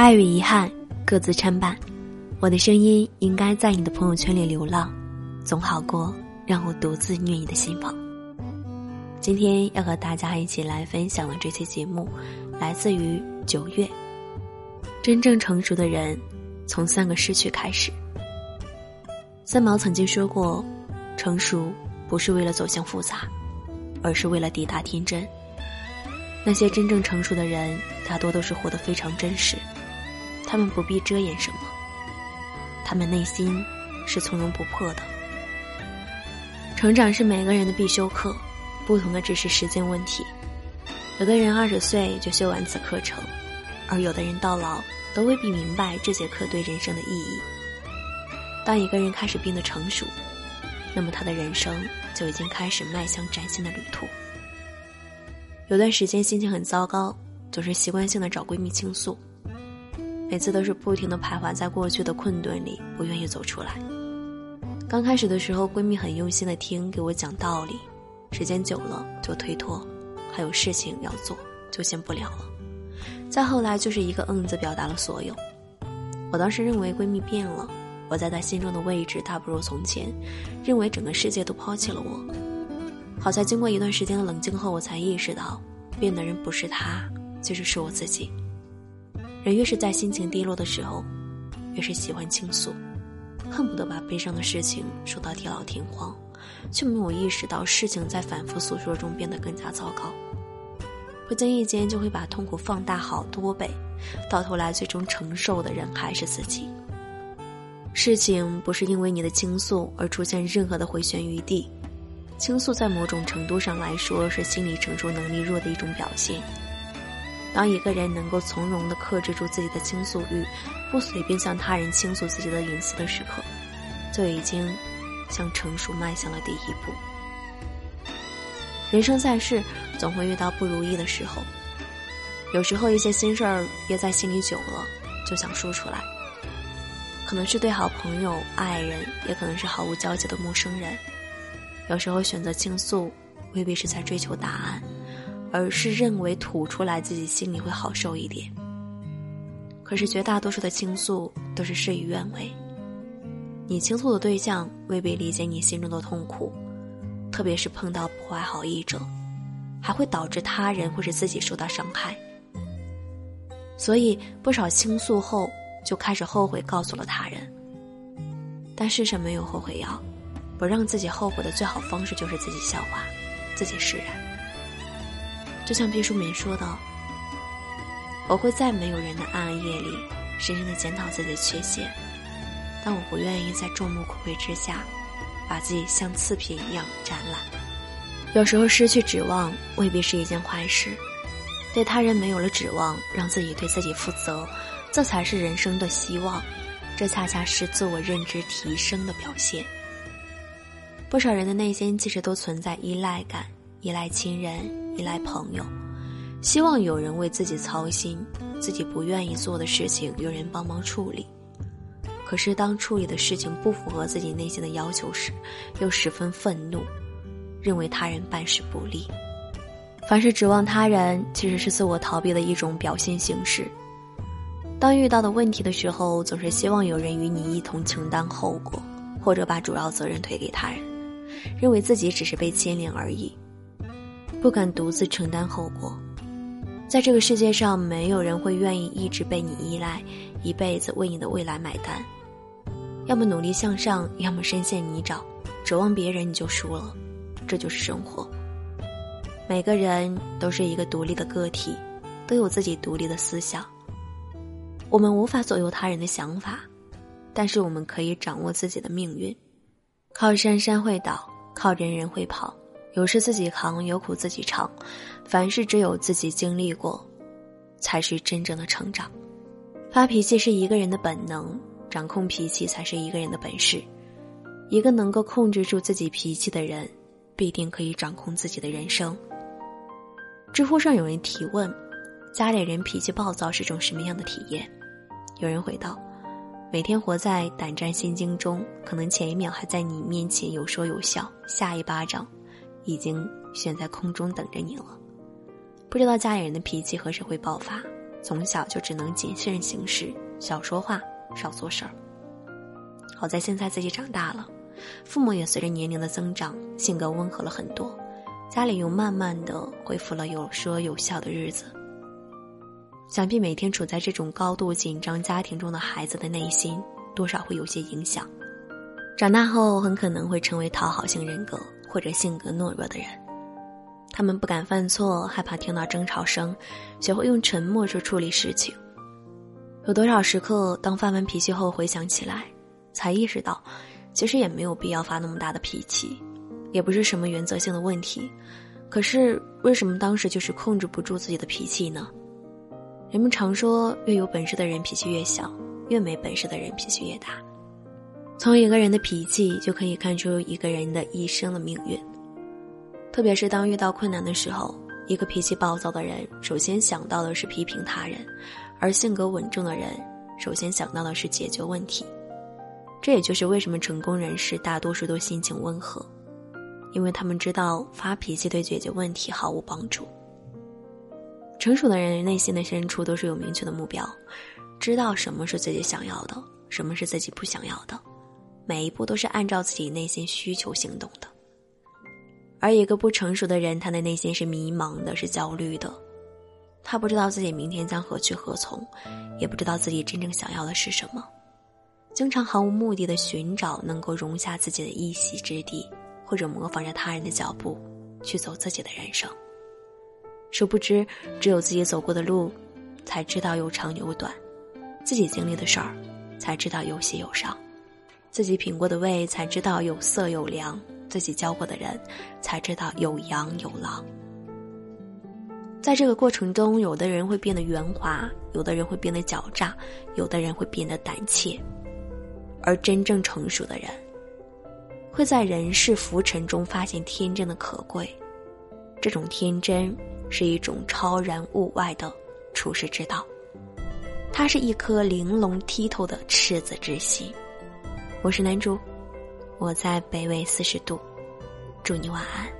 爱与遗憾各自参半，我的声音应该在你的朋友圈里流浪，总好过让我独自虐你的心房。今天要和大家一起来分享的这期节目，来自于九月。真正成熟的人，从三个失去开始。三毛曾经说过，成熟不是为了走向复杂，而是为了抵达天真。那些真正成熟的人，大多都是活得非常真实。他们不必遮掩什么，他们内心是从容不迫的。成长是每个人的必修课，不同的只是时间问题。有的人二十岁就修完此课程，而有的人到老都未必明白这节课对人生的意义。当一个人开始变得成熟，那么他的人生就已经开始迈向崭新的旅途。有段时间心情很糟糕，总是习惯性的找闺蜜倾诉。每次都是不停的徘徊在过去的困顿里，不愿意走出来。刚开始的时候，闺蜜很用心的听，给我讲道理；时间久了就推脱，还有事情要做，就先不聊了。再后来就是一个嗯字表达了所有。我当时认为闺蜜变了，我在她心中的位置大不如从前，认为整个世界都抛弃了我。好在经过一段时间的冷静后，我才意识到，变的人不是她，其实是我自己。人越是在心情低落的时候，越是喜欢倾诉，恨不得把悲伤的事情说到地老天荒，却没有意识到事情在反复诉说中变得更加糟糕。不经意间就会把痛苦放大好多倍，到头来最终承受的人还是自己。事情不是因为你的倾诉而出现任何的回旋余地，倾诉在某种程度上来说是心理承受能力弱的一种表现。当一个人能够从容地克制住自己的倾诉欲，不随便向他人倾诉自己的隐私的时刻，就已经向成熟迈向了第一步。人生在世，总会遇到不如意的时候，有时候一些心事儿憋在心里久了，就想说出来。可能是对好朋友、爱人，也可能是毫无交集的陌生人。有时候选择倾诉，未必是在追求答案。而是认为吐出来自己心里会好受一点。可是绝大多数的倾诉都是事与愿违。你倾诉的对象未必理解你心中的痛苦，特别是碰到不怀好意者，还会导致他人或是自己受到伤害。所以不少倾诉后就开始后悔，告诉了他人。但世上没有后悔药，不让自己后悔的最好方式就是自己消化，自己释然。就像毕淑敏说的：“我会在没有人的暗夜里，深深的检讨自己的缺陷，但我不愿意在众目睽睽之下，把自己像次品一样展览。有时候失去指望未必是一件坏事，对他人没有了指望，让自己对自己负责，这才是人生的希望。这恰恰是自我认知提升的表现。不少人的内心其实都存在依赖感，依赖亲人。”依赖朋友，希望有人为自己操心，自己不愿意做的事情有人帮忙处理。可是当处理的事情不符合自己内心的要求时，又十分愤怒，认为他人办事不力。凡是指望他人，其实是自我逃避的一种表现形式。当遇到的问题的时候，总是希望有人与你一同承担后果，或者把主要责任推给他人，认为自己只是被牵连而已。不敢独自承担后果，在这个世界上，没有人会愿意一直被你依赖，一辈子为你的未来买单。要么努力向上，要么深陷泥沼，指望别人你就输了。这就是生活。每个人都是一个独立的个体，都有自己独立的思想。我们无法左右他人的想法，但是我们可以掌握自己的命运。靠山山会倒，靠人人会跑。有事自己扛，有苦自己尝。凡事只有自己经历过，才是真正的成长。发脾气是一个人的本能，掌控脾气才是一个人的本事。一个能够控制住自己脾气的人，必定可以掌控自己的人生。知乎上有人提问：家里人脾气暴躁是种什么样的体验？有人回道：每天活在胆战心惊中，可能前一秒还在你面前有说有笑，下一巴掌。已经悬在空中等着你了，不知道家里人的脾气何时会爆发，从小就只能谨慎行事，少说话，少做事儿。好在现在自己长大了，父母也随着年龄的增长，性格温和了很多，家里又慢慢的恢复了有说有笑的日子。想必每天处在这种高度紧张家庭中的孩子的内心，多少会有些影响。长大后很可能会成为讨好型人格或者性格懦弱的人。他们不敢犯错，害怕听到争吵声，学会用沉默去处理事情。有多少时刻，当发完脾气后回想起来，才意识到，其实也没有必要发那么大的脾气，也不是什么原则性的问题。可是为什么当时就是控制不住自己的脾气呢？人们常说，越有本事的人脾气越小，越没本事的人脾气越大。从一个人的脾气就可以看出一个人的一生的命运。特别是当遇到困难的时候，一个脾气暴躁的人，首先想到的是批评他人；而性格稳重的人，首先想到的是解决问题。这也就是为什么成功人士大多数都心情温和，因为他们知道发脾气对解决问题毫无帮助。成熟的人内心的深处都是有明确的目标，知道什么是自己想要的，什么是自己不想要的，每一步都是按照自己内心需求行动的。而一个不成熟的人，他的内心是迷茫的，是焦虑的，他不知道自己明天将何去何从，也不知道自己真正想要的是什么，经常毫无目的的寻找能够容下自己的一席之地，或者模仿着他人的脚步去走自己的人生。殊不知，只有自己走过的路，才知道有长有短；自己经历的事儿，才知道有喜有伤；自己品过的味，才知道有色有凉；自己交过的人，才知道有羊有狼。在这个过程中，有的人会变得圆滑，有的人会变得狡诈，有的人会变得胆怯，而真正成熟的人，会在人世浮沉中发现天真的可贵。这种天真。是一种超然物外的处世之道，它是一颗玲珑剔透的赤子之心。我是男主，我在北纬四十度，祝你晚安。